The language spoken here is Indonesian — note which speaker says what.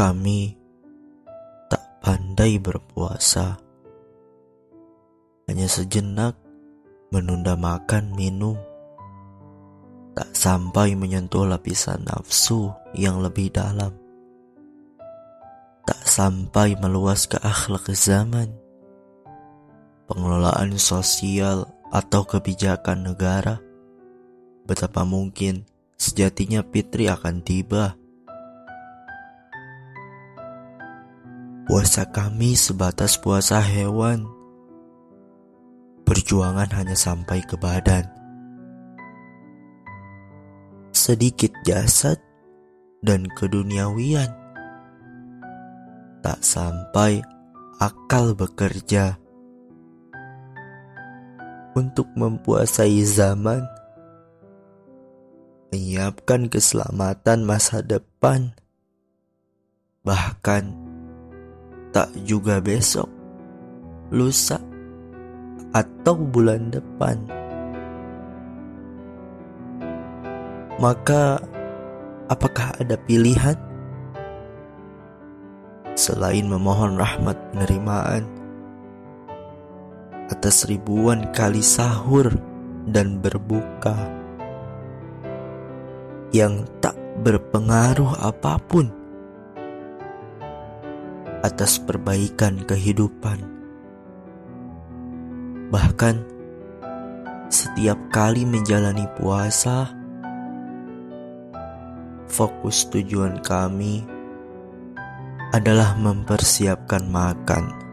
Speaker 1: Kami tak pandai berpuasa, hanya sejenak menunda makan minum, tak sampai menyentuh lapisan nafsu yang lebih dalam, tak sampai meluas ke akhlak zaman, pengelolaan sosial atau kebijakan negara. Betapa mungkin sejatinya Fitri akan tiba Puasa kami sebatas puasa hewan. Perjuangan hanya sampai ke badan. Sedikit jasad dan keduniawian. Tak sampai akal bekerja untuk mempuasai zaman, menyiapkan keselamatan masa depan, bahkan tak juga besok, lusa, atau bulan depan. Maka, apakah ada pilihan selain memohon rahmat penerimaan atas ribuan kali sahur dan berbuka yang tak berpengaruh apa pun? Atas perbaikan kehidupan. Bahkan setiap kali menjalani puasa, fokus tujuan kami adalah mempersiapkan makan